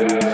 Yeah.